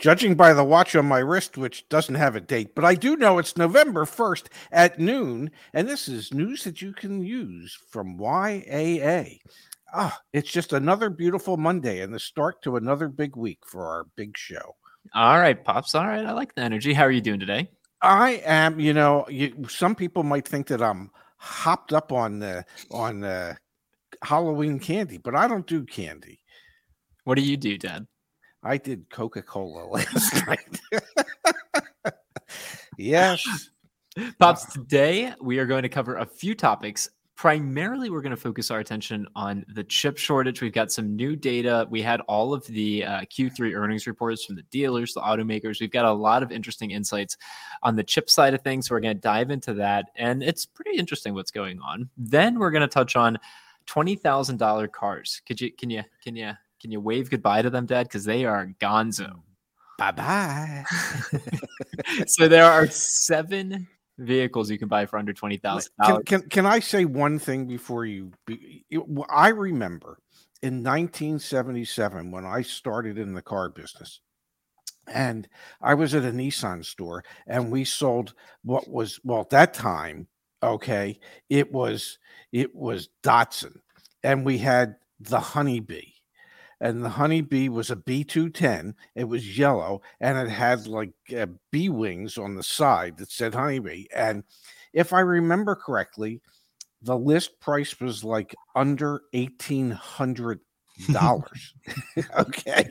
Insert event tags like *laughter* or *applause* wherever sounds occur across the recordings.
judging by the watch on my wrist, which doesn't have a date, but I do know it's November 1st at noon, and this is news that you can use from YAA. Ah, it's just another beautiful Monday and the start to another big week for our big show. All right, Pops. All right. I like the energy. How are you doing today? I am, you know, you, some people might think that I'm hopped up on the on the Halloween candy, but I don't do candy. What do you do, Dad? I did Coca Cola *laughs* last night. yes. Pops, today we are going to cover a few topics. Primarily, we're going to focus our attention on the chip shortage. We've got some new data. We had all of the uh, Q3 earnings reports from the dealers, the automakers. We've got a lot of interesting insights on the chip side of things. So we're going to dive into that. And it's pretty interesting what's going on. Then we're going to touch on $20,000 cars. Could you, can you, can you, can you wave goodbye to them, Dad? Because they are gonzo. Mm. Bye bye. *laughs* *laughs* so there are seven vehicles you can buy for under twenty thousand. Can, can can I say one thing before you? Be, I remember in 1977 when I started in the car business, and I was at a Nissan store, and we sold what was well at that time. Okay, it was it was Datsun, and we had the Honeybee and the honeybee was a B210. It was yellow and it had like uh, bee wings on the side that said honeybee. And if I remember correctly, the list price was like under $1,800. *laughs* *laughs* okay.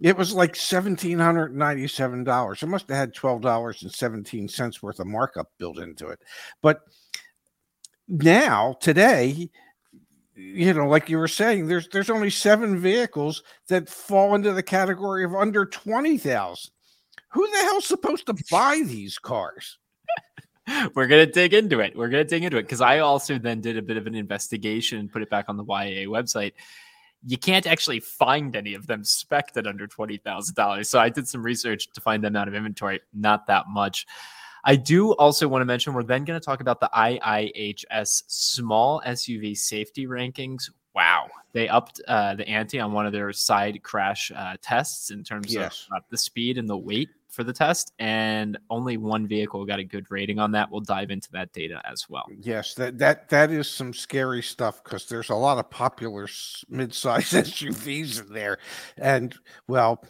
it was like $1,797. It must have had $12.17 worth of markup built into it. But now, today, you know, like you were saying, there's there's only seven vehicles that fall into the category of under twenty thousand. Who the hell's supposed to buy these cars? *laughs* We're gonna dig into it. We're gonna dig into it because I also then did a bit of an investigation and put it back on the YAA website. You can't actually find any of them spec'd at under twenty thousand dollars. So I did some research to find them out of inventory. Not that much. I do also want to mention we're then going to talk about the IIHS small SUV safety rankings. Wow, they upped uh, the ante on one of their side crash uh, tests in terms yes. of uh, the speed and the weight for the test, and only one vehicle got a good rating on that. We'll dive into that data as well. Yes, that that that is some scary stuff because there's a lot of popular mid-size *laughs* SUVs in there, and well,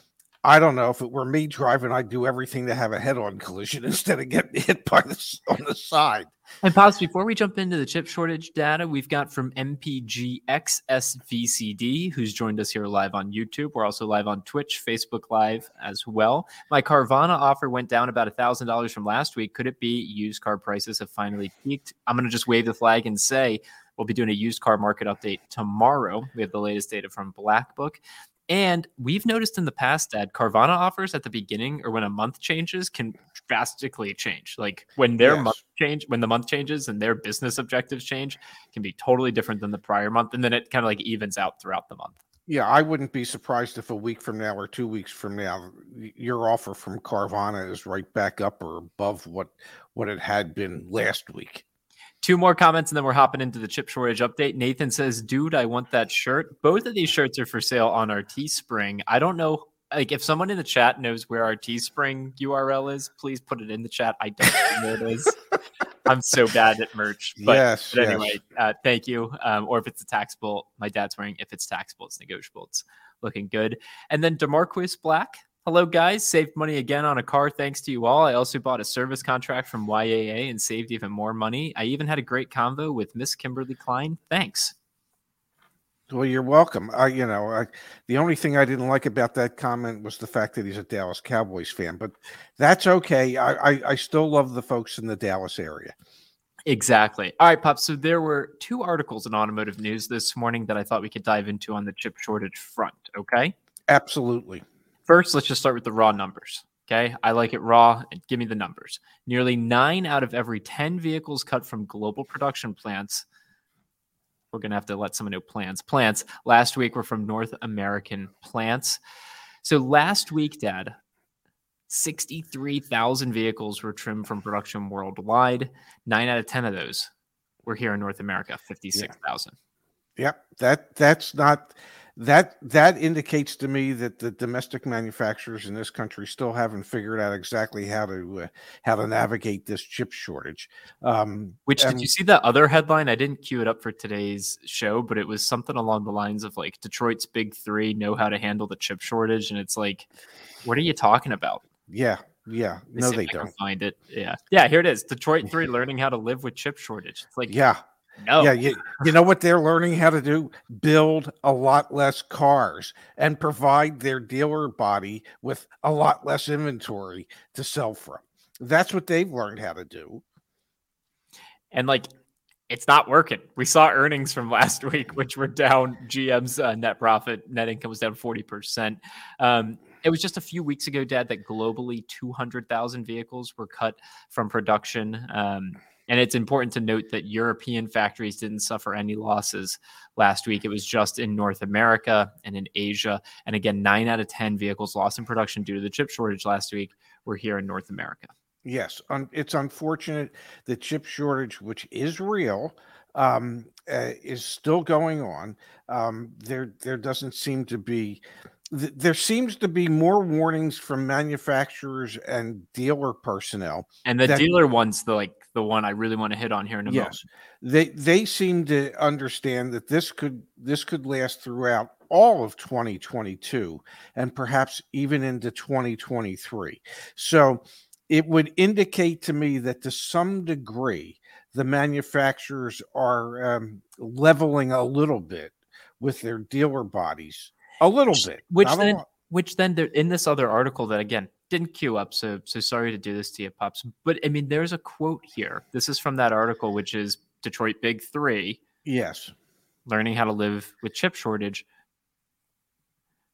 I don't know if it were me driving, I'd do everything to have a head-on collision *laughs* instead of getting hit by the on the side. And pause before we jump into the chip shortage data we've got from MPG XSVCD, who's joined us here live on YouTube. We're also live on Twitch, Facebook Live as well. My Carvana offer went down about thousand dollars from last week. Could it be used car prices have finally peaked? I'm going to just wave the flag and say we'll be doing a used car market update tomorrow. We have the latest data from Black Book. And we've noticed in the past that Carvana offers at the beginning or when a month changes can drastically change. Like when their yes. month change, when the month changes and their business objectives change, can be totally different than the prior month. And then it kind of like evens out throughout the month. Yeah, I wouldn't be surprised if a week from now or two weeks from now, your offer from Carvana is right back up or above what what it had been last week. Two more comments and then we're hopping into the chip shortage update. Nathan says, Dude, I want that shirt. Both of these shirts are for sale on our Teespring. I don't know. Like, if someone in the chat knows where our Teespring URL is, please put it in the chat. I don't know where it is. *laughs* I'm so bad at merch. But, yes, but anyway, yes. Uh, thank you. Um, or if it's a taxable, my dad's wearing, if it's taxable, it's negotiable. It's looking good. And then Demarquis Black Hello, guys. Saved money again on a car thanks to you all. I also bought a service contract from YAA and saved even more money. I even had a great convo with Miss Kimberly Klein. Thanks. Well, you're welcome. I, you know, I, the only thing I didn't like about that comment was the fact that he's a Dallas Cowboys fan, but that's okay. I, I, I still love the folks in the Dallas area. Exactly. All right, Pop. So there were two articles in automotive news this morning that I thought we could dive into on the chip shortage front. Okay. Absolutely. First, let's just start with the raw numbers. Okay. I like it raw. And Give me the numbers. Nearly nine out of every 10 vehicles cut from global production plants. We're going to have to let someone know plants. Plants last week were from North American plants. So last week, Dad, 63,000 vehicles were trimmed from production worldwide. Nine out of 10 of those were here in North America, 56,000. Yep. That that's not that that indicates to me that the domestic manufacturers in this country still haven't figured out exactly how to uh, how to navigate this chip shortage. Um, Which did you see that other headline? I didn't cue it up for today's show, but it was something along the lines of like Detroit's big three know how to handle the chip shortage, and it's like, what are you talking about? Yeah, yeah, no, they don't find it. Yeah, yeah, here it is. Detroit three learning how to live with chip shortage. It's like, yeah, no. Yeah, you, you know what they're learning how to do? Build a lot less cars and provide their dealer body with a lot less inventory to sell from. That's what they've learned how to do. And like it's not working. We saw earnings from *laughs* last week, which were down. GM's uh, net profit, net income was down 40%. Um, it was just a few weeks ago, Dad, that globally 200,000 vehicles were cut from production. Um, and it's important to note that European factories didn't suffer any losses last week. It was just in North America and in Asia. And again, nine out of 10 vehicles lost in production due to the chip shortage last week were here in North America. Yes. Un- it's unfortunate the chip shortage, which is real, um, uh, is still going on. Um, there, there doesn't seem to be there seems to be more warnings from manufacturers and dealer personnel. And the that, dealer one's the like the one I really want to hit on here in a yes, moment. They they seem to understand that this could this could last throughout all of 2022 and perhaps even into 2023. So it would indicate to me that to some degree the manufacturers are um, leveling a little bit with their dealer bodies a little bit. Which then, which then, in this other article that again didn't queue up, so so sorry to do this to you, pops. But I mean, there's a quote here. This is from that article, which is Detroit Big Three. Yes, learning how to live with chip shortage.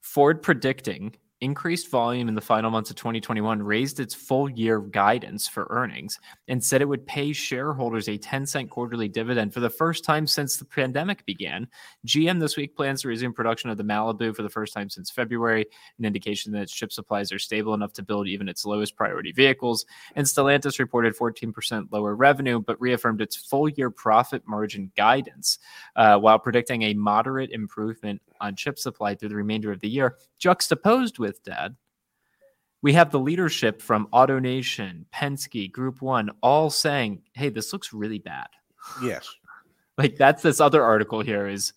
Ford predicting increased volume in the final months of 2021 raised its full year guidance for earnings and said it would pay shareholders a 10 cent quarterly dividend for the first time since the pandemic began. GM this week plans to resume production of the Malibu for the first time since February, an indication that its chip supplies are stable enough to build even its lowest priority vehicles. And Stellantis reported 14% lower revenue, but reaffirmed its full year profit margin guidance uh, while predicting a moderate improvement on chip supply through the remainder of the year, juxtaposed with Dad. We have the leadership from AutoNation, Penske, Group One, all saying, "Hey, this looks really bad." Yes, *laughs* like that's this other article here is.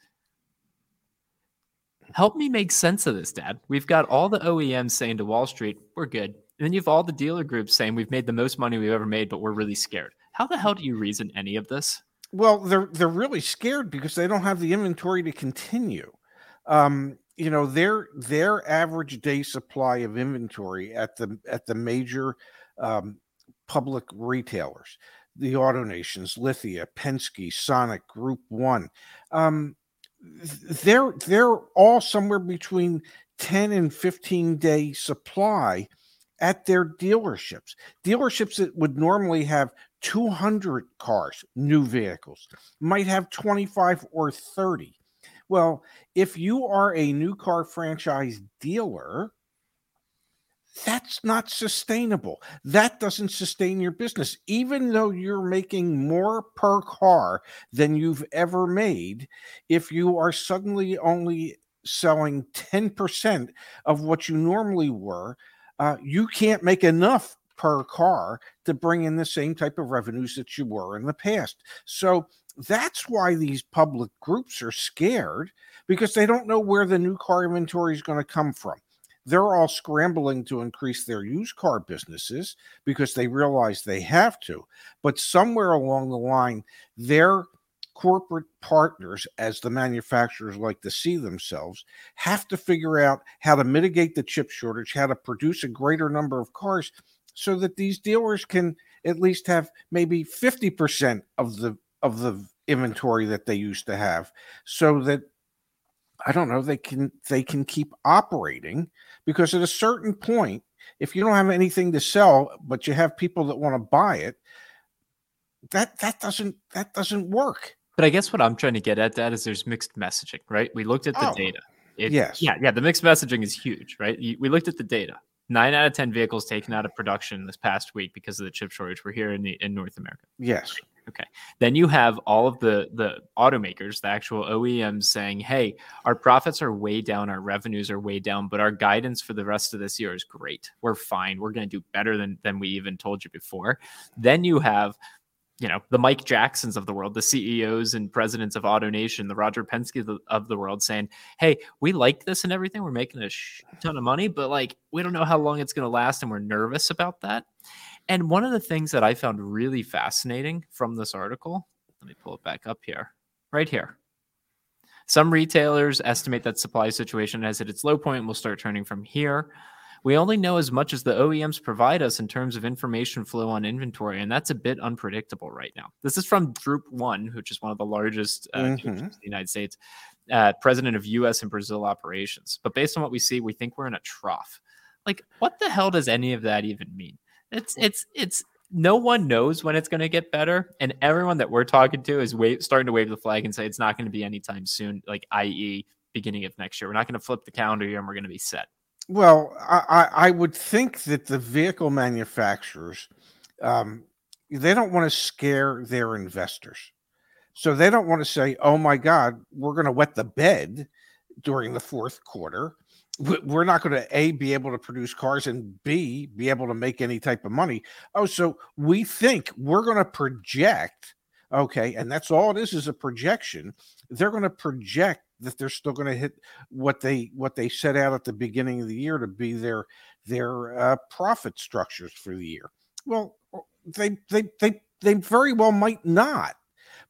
Help me make sense of this, Dad. We've got all the OEMs saying to Wall Street, "We're good," and then you have all the dealer groups saying, "We've made the most money we've ever made, but we're really scared." How the hell do you reason any of this? Well, they're they're really scared because they don't have the inventory to continue um, you know their their average day supply of inventory at the at the major um, public retailers, the AutoNations, Lithia, Penske, Sonic, Group One, um, they're they're all somewhere between ten and fifteen day supply at their dealerships. Dealerships that would normally have 200 cars, new vehicles, might have 25 or 30. Well, if you are a new car franchise dealer, that's not sustainable. That doesn't sustain your business. Even though you're making more per car than you've ever made, if you are suddenly only selling 10% of what you normally were, uh, you can't make enough per car to bring in the same type of revenues that you were in the past. So that's why these public groups are scared because they don't know where the new car inventory is going to come from. They're all scrambling to increase their used car businesses because they realize they have to. But somewhere along the line, their corporate partners, as the manufacturers like to see themselves, have to figure out how to mitigate the chip shortage, how to produce a greater number of cars so that these dealers can at least have maybe 50% of the of the inventory that they used to have so that I don't know they can they can keep operating because at a certain point if you don't have anything to sell, but you have people that want to buy it, that that doesn't that doesn't work. But I guess what I'm trying to get at that is there's mixed messaging, right? We looked at the Oh, data. It- yes. Yeah, yeah. The mixed messaging is huge, right? We looked at the data. Nine out of ten vehicles taken out of production this past week because of the chip shortage. We're here in the in North America. Yes. Then you have all of the the automakers, the actual OEMs saying, "Hey, our profits are way down, our revenues are way down, but our guidance for the rest of this year is great. We're fine. We're going to do better than than we even told you before." Then you have you know the Mike Jacksons of the world, the CEOs and presidents of AutoNation, the Roger Penske of the, world, saying, "Hey, we like this and everything. We're making a ton of money, but like we don't know how long it's going to last, and we're nervous about that." And one of the things that I found really fascinating from this article, let me pull it back up here, right here. Some retailers estimate that supply situation has hit its low point and will start turning from here. We only know as much as the OEMs provide us in terms of information flow on inventory, and that's a bit unpredictable right now. This is from Group One, which is one of the largest uh, Mhm. in the United States, uh, president of U.S. and Brazil operations. But based on what we see, we think we're in a trough. Like, what the hell does any of that even mean? It's it's it's no one knows when it's going to get better, and everyone that we're talking to is wave, starting to wave the flag and say it's not going to be anytime soon, like i.e., beginning of next year. We're not going to flip the calendar year, and we're going to be set. Well, I, I, would think that the vehicle manufacturers, um, they don't want to scare their investors. So they don't want to say, oh my God, we're going to wet the bed during the fourth quarter. We- We're not going to A, be able to produce cars and B, be able to make any type of money. Oh, so we think we're going to project. Okay. And that's all it is, is a projection. They're going to project that they're still going to hit what they what they set out at the beginning of the year to be their their uh, profit structures for the year. Well, they they they they very well might not,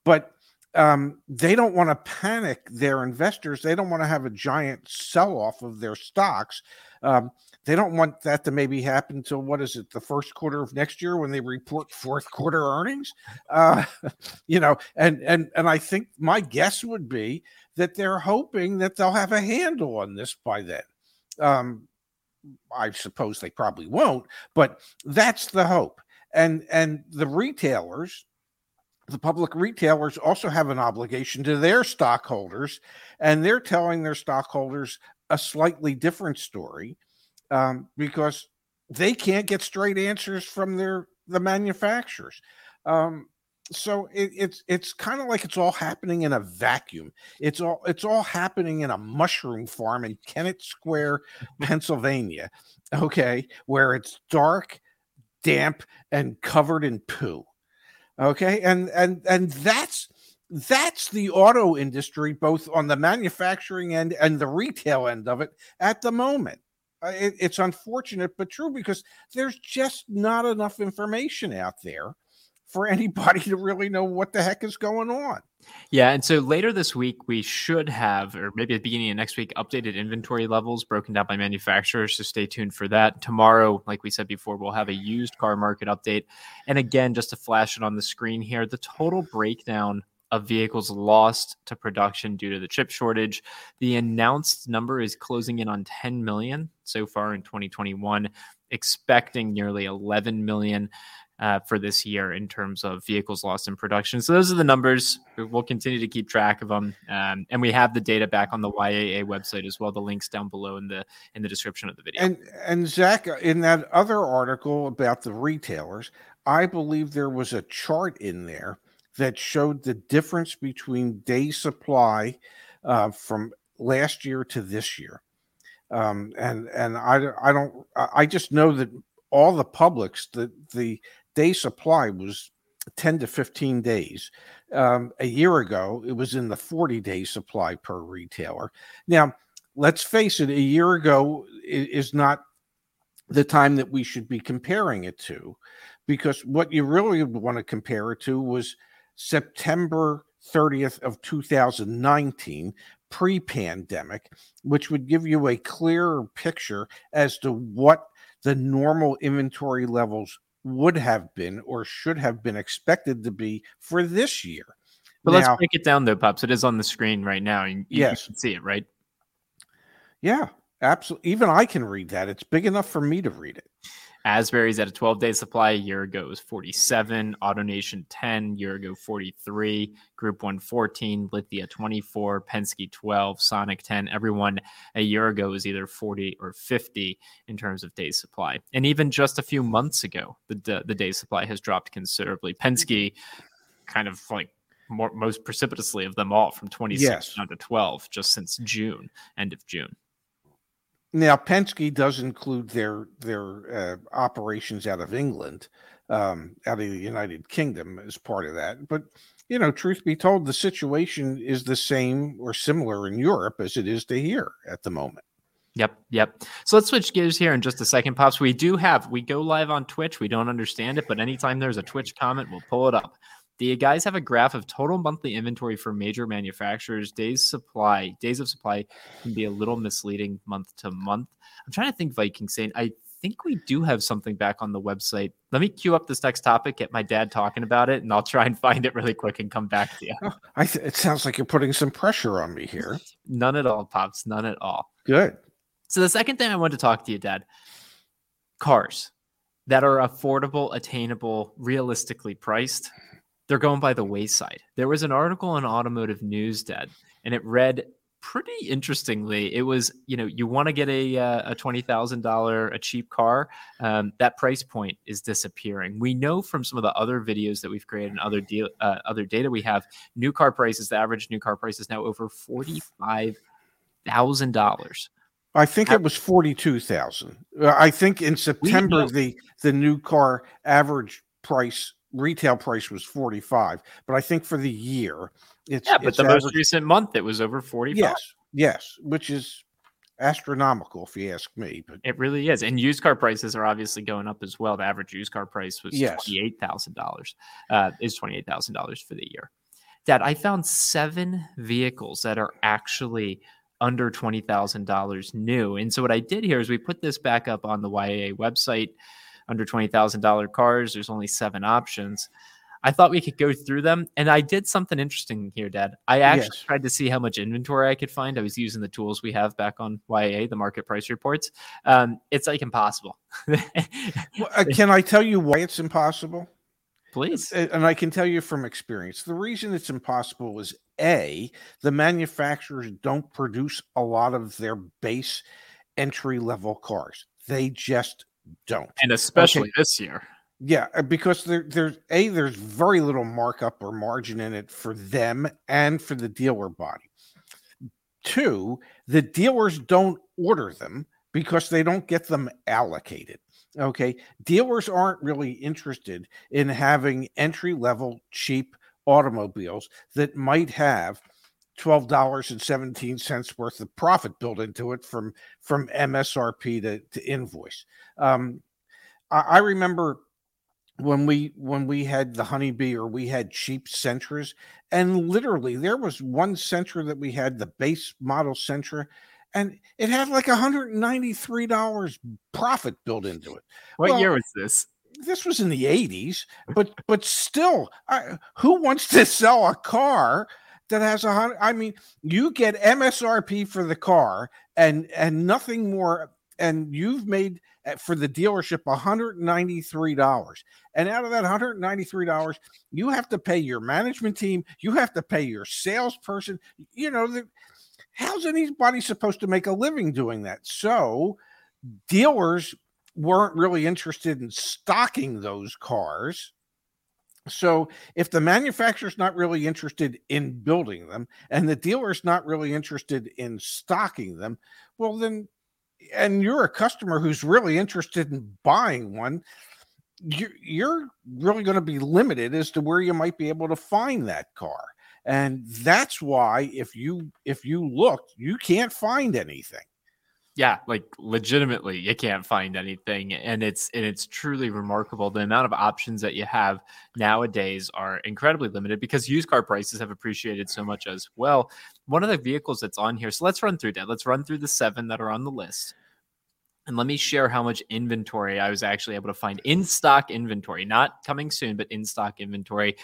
but um, they don't want to panic their investors. They don't want to have a giant sell off of their stocks. Um, they don't want that to maybe happen until what is it, the first quarter of next year when they report fourth quarter earnings? Uh, *laughs* you know, and and and I think my guess would be that they're hoping that they'll have a handle on this by then. Um, I suppose they probably won't, but that's the hope. And and the retailers, the public retailers also have an obligation to their stockholders, and they're telling their stockholders a slightly different story um, because they can't get straight answers from their the manufacturers. Um, so it, it's it's kind of like it's all happening in a vacuum. It's all it's all happening in a mushroom farm in Kennett Square, *laughs* Pennsylvania. Okay, where it's dark, damp, and covered in poo. Okay, and and and that's that's the auto industry, both on the manufacturing end and the retail end of it at the moment. Uh, it- it's unfortunate but true because there's just not enough information out there for anybody to really know what the heck is going on. Yeah, and so later this week we should have, or maybe at the beginning of next week, updated inventory levels broken down by manufacturers. So stay tuned for that. Tomorrow, like we said before, we'll have a used car market update. And again, just to flash it on the screen here, the total breakdown of vehicles lost to production due to the chip shortage. The announced number is closing in on 10 million so far in 2021, expecting nearly 11 million uh, for this year in terms of vehicles lost in production. So those are the numbers. We'll continue to keep track of them, um, and we have the data back on the YAA website as well. The links down below in the in the description of the video. And and Zach, in that other article about the retailers, I believe there was a chart in there that showed the difference between day supply uh, from last year to this year. Um, and and I I don't I just know that all the publics the the day supply was 10 to 15 days. Um, a year ago, it was in the 40 day supply per retailer. Now, let's face it, a year ago is not the time that we should be comparing it to because what you really would want to compare it to was September 30th of 2019 pre-pandemic which would give you a clearer picture as to what the normal inventory levels would have been or should have been expected to be for this year. but let's break it down though, pops. It is on the screen right now. and you, you Yes. can see it, right? Yeah. Absolutely. Even I can read that. It's big enough for me to read it. Asbury's at a 12 day supply. A year ago it was 47. AutoNation 10. Year ago 43. Group 1 14. Lithia 24. Penske 12. Sonic 10. Everyone a year ago was either 40 or 50 in terms of day supply. And even just a few months ago, the, the day supply has dropped considerably. Penske kind of like more, most precipitously of them all from 26 yes. down to 12 just since June, end of June. Now Penske does include their their uh, operations out of England, um, out of the United Kingdom as part of that. But you know, truth be told, the situation is the same or similar in Europe as it is to here at the moment. Yep, yep. So let's switch gears here in just a second, pops. We do have we go live on Twitch. We don't understand it, but anytime there's a Twitch comment, we'll pull it up. Do you guys have a graph of total monthly inventory for major manufacturers? Days supply, days of supply can be a little misleading month to month. I'm trying to think, Viking saying, I think we do have something back on the website. Let me queue up this next topic, get my dad talking about it, and I'll try and *laughs* find it really quick and come back to you. Oh, I th- it sounds like you're putting some pressure on me here. None at all, Pops. None at all. Good. So, the second thing I want to talk to you, Dad cars that are affordable, attainable, realistically priced they're going by the wayside. There was an article in Automotive News, Dad, and it read pretty interestingly. It was, you know, you want to get a uh, a twenty thousand dollar a cheap car, um, that price point is disappearing. We know from some of the other videos that we've created and other deal uh, other data we have, new car prices. The average new car price is now over forty five thousand dollars. I think it was forty-two thousand. Uh, I think in September the the new car average price retail price was 45 but i think for the year it's yeah but it's the average, most recent month it was over 45 yes yes which is astronomical if you ask me but it really is and used car prices are obviously going up as well. The average used car price was yes. $28000 uh, is $28000 for the year. Dad i found seven vehicles that are actually under $20000 new and so what i did here is we put this back up on the yaa website under $20,000 cars. There's only seven options. I thought we could go through them. And I did something interesting here, Dad. I actually yes. tried to see how much inventory I could find. I was using the tools we have back on YAA, the market price reports. Um, it's like impossible. *laughs* well, uh, can I tell you why it's impossible? Please. And I can tell you from experience the reason it's impossible is A, the manufacturers don't produce a lot of their base entry level cars. They just don't. And especially okay. this year. Yeah, uh, because there, there's a there's very little markup or margin in it for them and for the dealer body. Two, the dealers don't order them because they don't get them allocated. Okay, dealers aren't really interested in having entry level cheap automobiles that might have twelve dollars and seventeen cents worth of profit built into it from from MSRP to, to invoice. Um, I, I remember when we when we had the honeybee or we had cheap Sentras, and literally there was one Sentra that we had the base model Sentra, and it had like $193 profit built into it. What well, year was this? This was in the 80s, but but still, I, who wants to *laughs* sell a car that has a hundred. I mean, you get MSRP for the car and and nothing more, and you've made eh, for the dealership $193. And out of that $193, you have to pay your management team, you have to pay your salesperson. You know, the, how's anybody supposed to make a living doing that? So dealers weren't really interested in stocking those cars so if the manufacturer's not really interested in building them and the dealer's not really interested in stocking them, well then and you're a customer who's really interested in buying one, you're, really going to be limited as to where you might be able to find that car. And that's why if you if you look, you can't find anything yeah like legitimately you can't find anything and it's and it's truly remarkable. The amount of options that you have nowadays are incredibly limited because used car prices have appreciated so much as well. One of the vehicles that's on here so let's run through that. Let's run through the seven that are on the list and let me share how much inventory I was actually able to find. In stock inventory, not coming soon, but in stock inventory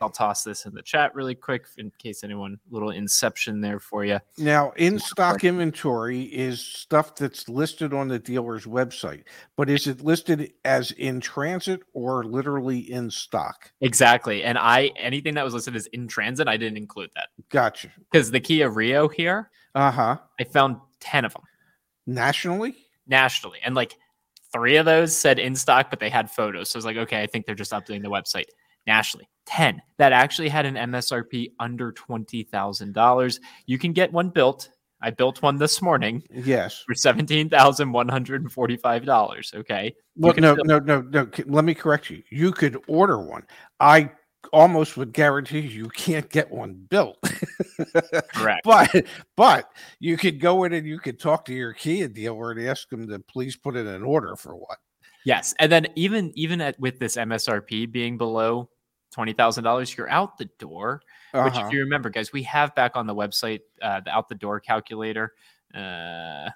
I'll toss this in the chat really quick in case anyone little inception there for you. Now, in stock inventory is stuff that's listed on the dealer's website, but is it listed as in transit or literally in stock? Exactly. And I anything that was listed as in transit, I didn't include that. Gotcha. Because the Kia Rio here, Uh huh. I found 10 of them Nationally? nationally. And like three of those said in stock, but they had photos. So I was like, okay, I think they're just updating the website nationally. 10 that actually had an MSRP under $20,000. You can get one built. I built one this morning Yes. for $17,145. Okay. Well, no, still- no, no, no. Let me correct you. You could order one. I almost would guarantee you can't get one built. Correct. *laughs* but but you could go in and you could talk to your Kia dealer and ask them to please put in an order for one. Yes, and then even even at with this MSRP being below twenty thousand dollars, you're out the door. Which, Uh-huh. if you remember, guys, we have back on the website uh, the out the door calculator. Uh,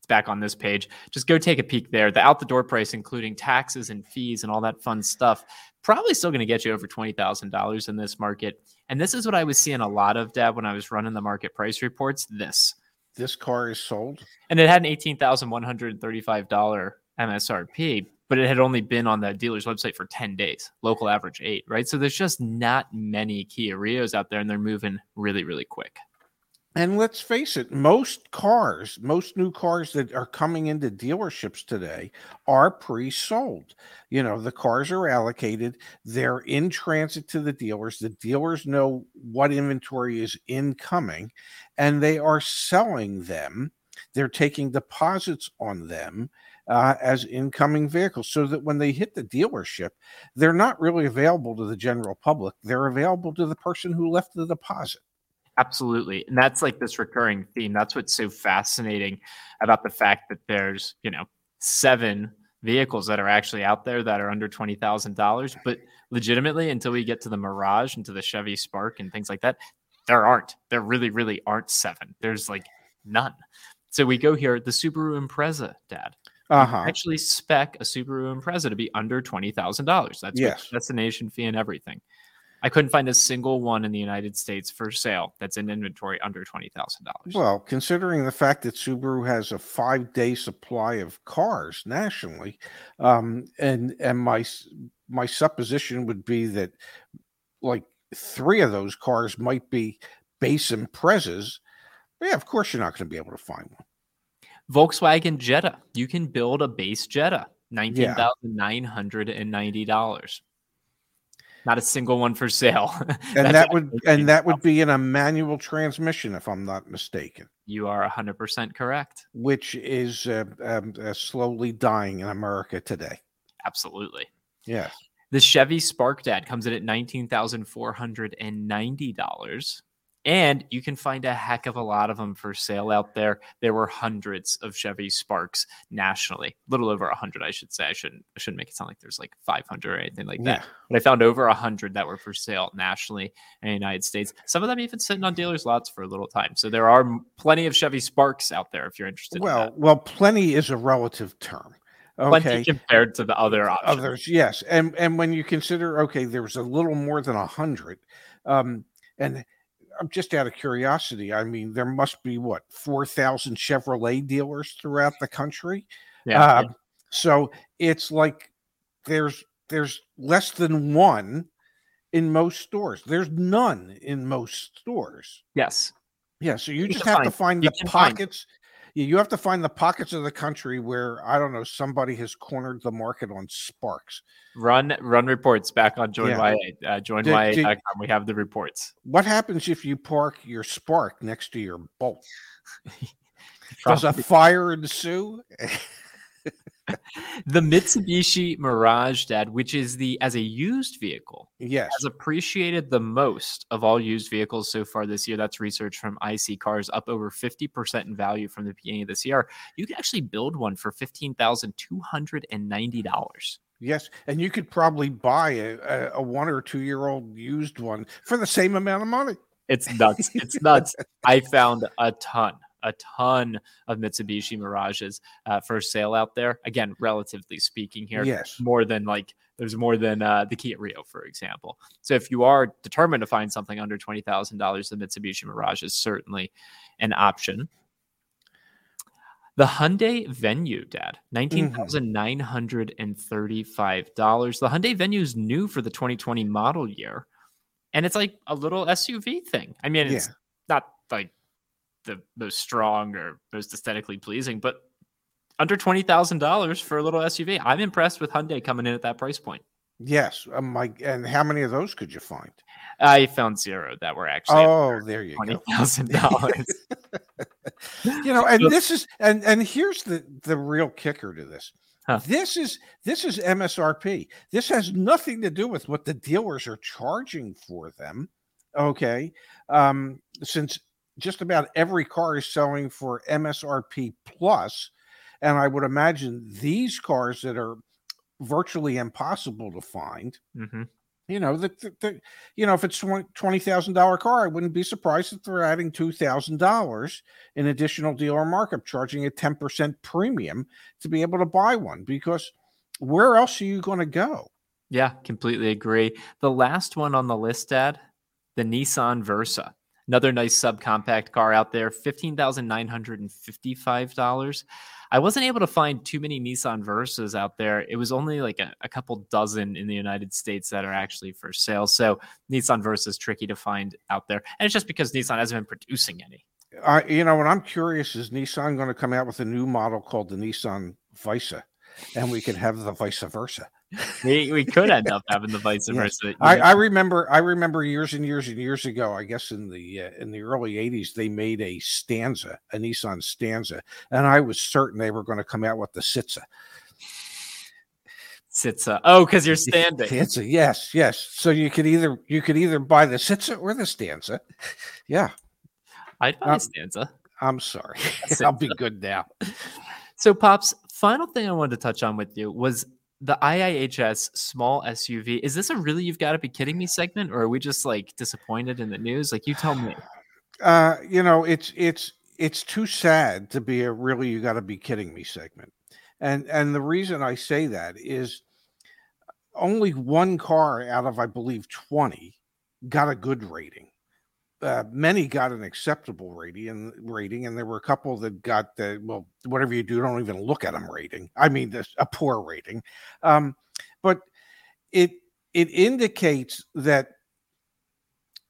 it's back on this page. Just go take a peek there. The out the door price, including taxes and fees and all that fun stuff, probably still going to get you over twenty thousand dollars in this market. And this is what I was seeing a lot of, Dad, when I was running the market price reports. This. This car is sold. and it had an eighteen thousand one hundred thirty-five dollar MSRP, but it had only been on the dealer's website for ten days, local average eight, right? So there's just not many Kia Rios out there, and they're moving really, really quick. And let's face it, most cars, most new cars that are coming into dealerships today are pre sold. You know, the cars are allocated, they're in transit to the dealers. The dealers know what inventory is incoming, and they are selling them. They're taking deposits on them uh, as incoming vehicles so that when they hit the dealership, they're not really available to the general public. They're available to the person who left the deposit. Absolutely. And that's like this recurring theme. That's what's so fascinating about the fact that there's, you know, seven vehicles that are actually out there that are under $20,000. But legitimately, until we get to the Mirage and to the Chevy Spark and things like that, there aren't. There really, really aren't seven. There's like none. So we go here, the Subaru Impreza, Dad. You Uh can huh. Actually, spec a Subaru Impreza to be under twenty thousand dollars. That's Yes. destination fee and everything. I couldn't find a single one in the United States for sale that's in inventory under twenty thousand dollars. Well, considering the fact that Subaru has a five day supply of cars nationally, um, and and my my supposition would be that like three of those cars might be base Imprezas. Yeah, of course you're not going to be able to find one. Volkswagen Jetta, you can build a base Jetta, nineteen thousand nine hundred and ninety dollars. Not a single one for sale. *laughs* And that would and that would be in a manual transmission, if I'm not mistaken, you are hundred percent correct. which is uh, um, uh, slowly dying in America today. Absolutely. Yes. The Chevy Spark Dad comes in at nineteen thousand four hundred and ninety dollars, and you can find a heck of a lot of them for sale out there. There were hundreds of Chevy Sparks nationally, a little over a hundred, I should say. I shouldn't I shouldn't make it sound like there's like five hundred or anything like that. Yeah. But I found over a hundred that were for sale nationally in the United States. Some of them even sitting on dealers' lots for a little time. So there are plenty of Chevy Sparks out there if you're interested. Well, that. well, plenty is a relative term. plenty Okay. compared to the other options. Others, yes, and and when you consider, okay, there's a little more than a hundred, um, and I'm just out of curiosity. I mean, there must be what four thousand Chevrolet dealers throughout the country. Yeah, Uh, So it's like there's there's less than one in most stores. There's none in most stores. yes. Yeah, so you, You just have to find- find you the find- pockets. Yeah, you have to find the pockets of the country where I don't know somebody has cornered the market on Sparks. Run run reports back on Join Yeah. YA. Uh, Did- joinya.com. We have the reports. What happens if you park your Spark next to your Bolt? *laughs* Does a fire ensue? *laughs* *laughs* the Mitsubishi Mirage, Dad, which is the as a used vehicle, yes. has appreciated the most of all used vehicles so far this year. That's research from iSeeCars, up over 50% in value from the beginning of this year. You can actually build one for $15,290. Yes, and you could probably buy a, a, a one or two year old used one for the same amount of money. It's nuts. It's nuts. *laughs* I found a ton, a ton of Mitsubishi Mirages uh, for sale out there. Again, relatively speaking, here, Yes. more than like There's more than uh, the Kia Rio, for example. So if you are determined to find something under twenty thousand dollars, the Mitsubishi Mirage is certainly an option. The Hyundai Venue, Dad, nineteen thousand nine hundred and thirty-five dollars. The Hyundai Venue is new for the 2020 model year, and it's like a little SUV thing. I mean, it's Yeah. not like the most strong or most aesthetically pleasing, but under twenty thousand dollars for a little SUV. I'm impressed with Hyundai coming in at that price point. Yes, um, my and how many of those could you find? I found zero that were actually Oh, there you twenty go. thousand dollars. *laughs* You know, and this is and and here's the the real kicker to this. Huh. This is this is MSRP. This has nothing to do with what the dealers are charging for them. Okay, um, since just about every car is selling for MSRP plus, and I would imagine these cars that are virtually impossible to find hmm you know the, the, the you know if it's twenty thousand dollar car, I wouldn't be surprised if they're adding two thousand dollars in additional dealer markup, charging a ten percent premium to be able to buy one. Because where else are you going to go? Yeah, completely agree. The last one on the list, Dad, the Nissan Versa. Another nice subcompact car out there, $15,955. I wasn't able to find too many Nissan Versas out there. It was only like a, a couple dozen in the United States that are actually for sale. So Nissan Versa is tricky to find out there. And it's just because Nissan hasn't been producing any. You know what I'm curious is Nissan going to come out with a new model called the Nissan Visa, and we could have the vice versa. We, we could end up having the vice versa. I, I remember I remember years and years and years ago, I guess in the uh, in the early 80s they made a Stanza, a Nissan Stanza, and I was certain they were going to come out with the Sitza. Sitza. Oh, because you're standing. Stanza, yes, yes. So you could either you could either buy the Sitza or the Stanza. Yeah, I'd buy Um, stanza. I'm sorry. *laughs* I'll be good now. *laughs* So, Pops, final thing I wanted to touch on with you was the IIHS small SUV. Is this a really you've got to be kidding me segment, or are we just like disappointed in the news? Like, you tell me. Uh, you know, it's it's it's too sad to be a really you got to be kidding me segment. And and the reason I say that is only one car out of I believe 20 got a good rating. Uh, many got an acceptable rating and rating, and there were a couple that got the well, whatever you do, don't even look at them rating. I mean, this a poor rating. Um, but it it indicates that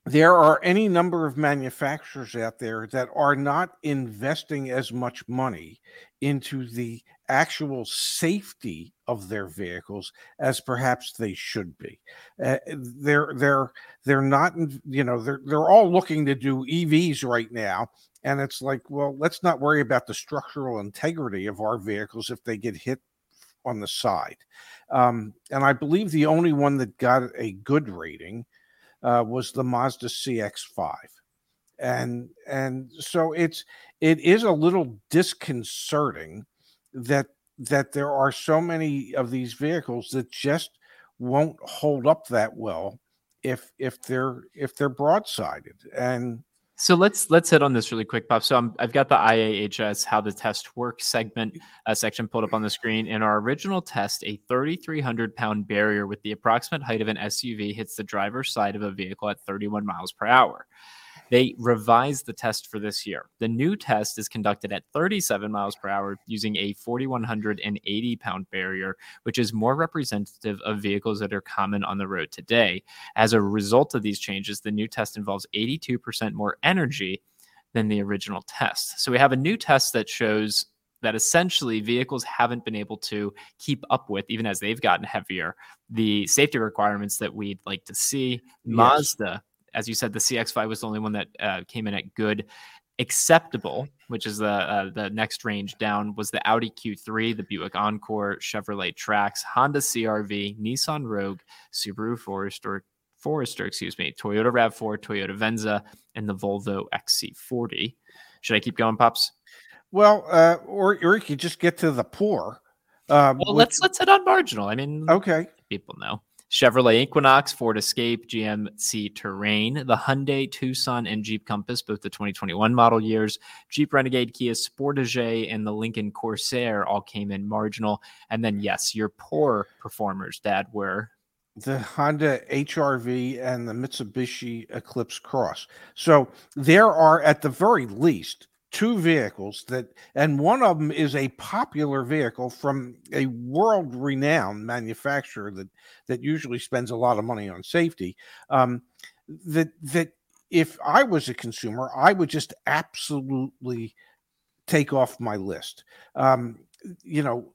there are any number of manufacturers out there that are not investing as much money into the actual safety of their vehicles as perhaps they should be. Uh, they're they're they're not you know they're they're all looking to do EVs right now and it's like well let's not worry about the structural integrity of our vehicles if they get hit on the side. Um, and I believe the only one that got a good rating uh, was the Mazda CX-5, and and so it's it is a little disconcerting that that there are so many of these vehicles that just won't hold up that well if if they're if they're broadsided and So let's let's hit on this really quick, Pop. So I'm, I've got the IIHS how the test works segment uh, section pulled up on the screen. In our original test, a 3,300 pound barrier with the approximate height of an SUV hits the driver's side of a vehicle at 31 miles per hour. They revised the test for this year. The new test is conducted at 37 miles per hour using a 4,180 pound barrier, which is more representative of vehicles that are common on the road today. As a result of these changes, the new test involves 82% more energy than the original test. So we have a new test that shows that essentially vehicles haven't been able to keep up with, even as they've gotten heavier, the safety requirements that we'd like to see. Mazda, as you said, the CX5 was the only one that uh, came in at good. Acceptable, which is the uh, the next range down, was the Audi Q3, the Buick Encore, Chevrolet Trax, Honda CRV, Nissan Rogue, Subaru Forester, Forester, excuse me, Toyota Rav4, Toyota Venza, and the Volvo XC40. Should I keep going, pops? well uh or or you could just get to the poor uh Well, which- let's let's hit on marginal. I mean, okay people know. Chevrolet Equinox, Ford Escape, GMC Terrain, the Hyundai Tucson, and Jeep Compass, both the 2021 model years. Jeep Renegade, Kia Sportage, and the Lincoln Corsair all came in marginal. And then, yes, your poor performers, Dad, were the Honda HRV and the Mitsubishi Eclipse Cross. So there are, at the very least, two vehicles that, and one of them is a popular vehicle from a world renowned manufacturer that that usually spends a lot of money on safety. Um, that that if I was a consumer, I would just absolutely take off my list. Um, you know,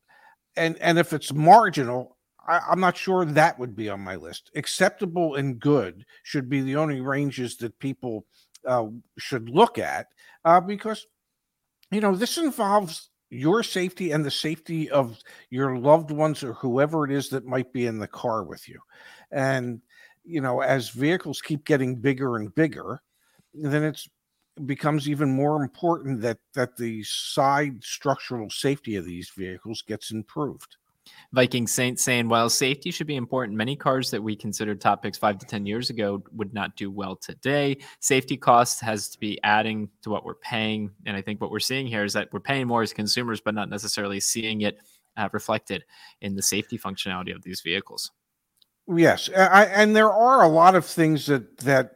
and and if it's marginal, I, I'm not sure that would be on my list. Acceptable and good should be the only ranges that people uh, should look at uh, because you know this involves your safety and the safety of your loved ones or whoever it is that might be in the car with you. And you know as vehicles keep getting bigger and bigger then it's becomes even more important that that the side structural safety of these vehicles gets improved Viking Saint saying, while safety should be important, many cars that we considered top picks five to 10 years ago would not do well today. Safety costs has to be adding to what we're paying. And I think what we're seeing here is that we're paying more as consumers, but not necessarily seeing it uh, reflected in the safety functionality of these vehicles. Yes. I, and there are a lot of things that, that,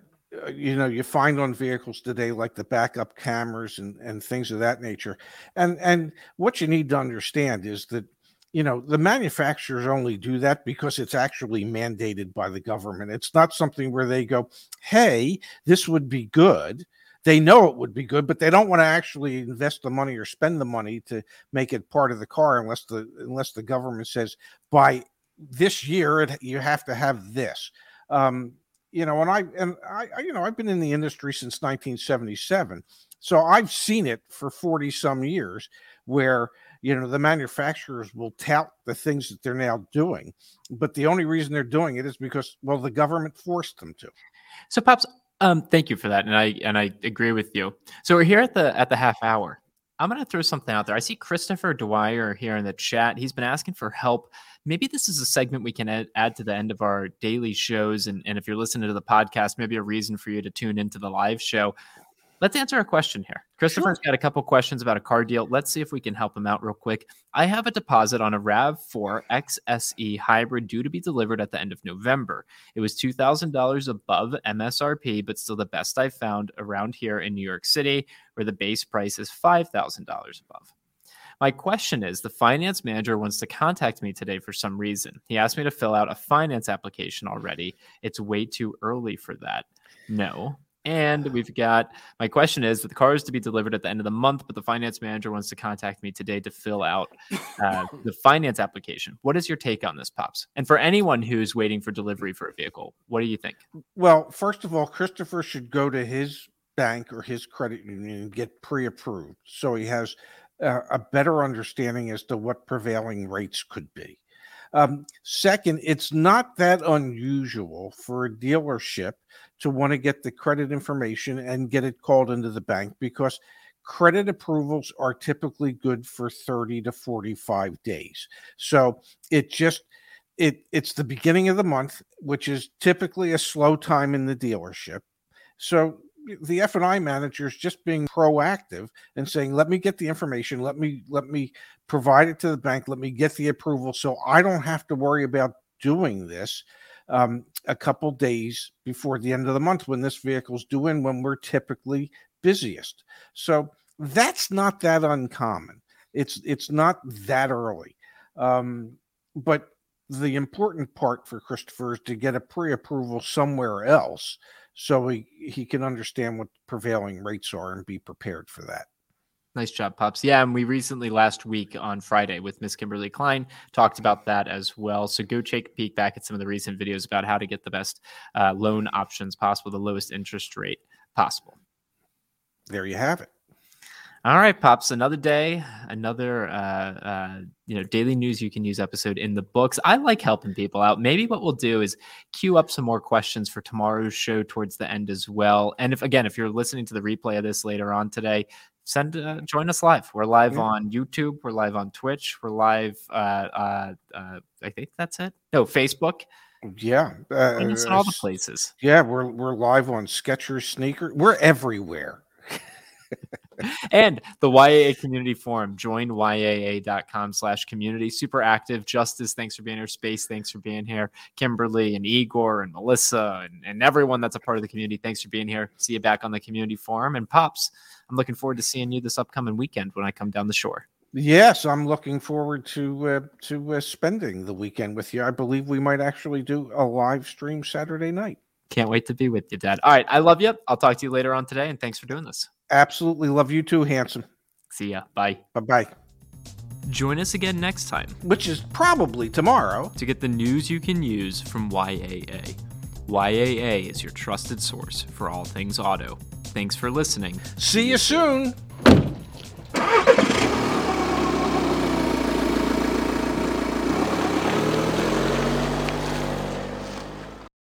uh, you know you find on vehicles today like the backup cameras and and things of that nature and and what you need to understand is that you know the manufacturers only do that because it's actually mandated by the government. It's not something where they go hey this would be good. They know it would be good but they don't want to actually invest the money or spend the money to make it part of the car unless the unless the government says by this year it, you have to have this. Um, you know and i and i you know i've been in the industry since 1977 so i've seen it for 40 some years where you know the manufacturers will tout the things that they're now doing but the only reason they're doing it is because well the government forced them to. So pops um thank you for that and i and i agree with you. So we're here at the at the half hour. I'm going to throw something out there. I see christopher dwyer here in the chat. He's been asking for help. Maybe this is a segment we can add, add to the end of our daily shows and, and if you're listening to the podcast maybe a reason for you to tune into the live show Let's answer a question here. Christopher's sure. got a couple questions about a car deal. Let's see if we can help him out real quick. I have a deposit on a RAV4 XSE hybrid due to be delivered at the end of November. It was $2,000 above MSRP, but still the best I've found around here in New York City, where the base price is $5,000 above. My question is the finance manager wants to contact me today for some reason. He asked me to fill out a finance application already. It's way too early for that. No. And we've got my question is that the car is to be delivered at the end of the month, but the finance manager wants to contact me today to fill out uh, *laughs* the finance application. What is your take on this, Pops? And for anyone who's waiting for delivery for a vehicle, what do you think? Well, first of all, Christopher should go to his bank or his credit union and get pre approved so he has uh, a better understanding as to what prevailing rates could be. Um, second, it's not that unusual for a dealership to want to get the credit information and get it called into the bank because credit approvals are typically good for 30 to 45 days. So it just it it's the beginning of the month, which is typically a slow time in the dealership. So the F&I manager is just being proactive and saying, "Let me get the information. Let me let me provide it to the bank. Let me get the approval, so I don't have to worry about doing this um, a couple days before the end of the month when this vehicle's due in when we're typically busiest. So that's not that uncommon. It's it's not that early, um, but the important part for Christopher is to get a pre-approval somewhere else so he, he can understand what prevailing rates are and be prepared for that. Nice job, Pops. Yeah, and we recently last week on Friday with Miss Kimberly Klein talked about that as well. So go take a peek back at some of the recent videos about how to get the best uh, loan options possible, the lowest interest rate possible. There you have it. All right, pops. Another day, another uh, uh, you know daily news you can use episode in the books. I like helping people out. Maybe what we'll do is queue up some more questions for tomorrow's show towards the end as well. And if again, if you're listening to the replay of this later on today, send uh, join us live. We're live yeah. on YouTube. We're live on Twitch. We're live. Uh, uh, uh, I think that's it. No, Facebook. Yeah, uh, Find us in all the places. Yeah, we're we're live on Skechers sneaker. We're everywhere. *laughs* and the YAA community forum. Join YAA.com slash community. Super active. Justice, thanks for being here. Space, thanks for being here. Kimberly and Igor and Melissa and, and everyone that's a part of the community, thanks for being here. See you back on the community forum. And Pops, I'm looking forward to seeing you this upcoming weekend when I come down the shore. Yes, I'm looking forward to uh, to uh, spending the weekend with you. I believe we might actually do a live stream Saturday night. Can't wait to be with you, Dad. All right, I love you. I'll talk to you later on today, and thanks for doing this. Absolutely love you too, handsome. See ya. Bye. Bye bye. Join us again next time, Which is probably tomorrow. to get the news you can use from YAA. YAA is your trusted source for all things auto. Thanks for listening. See you soon.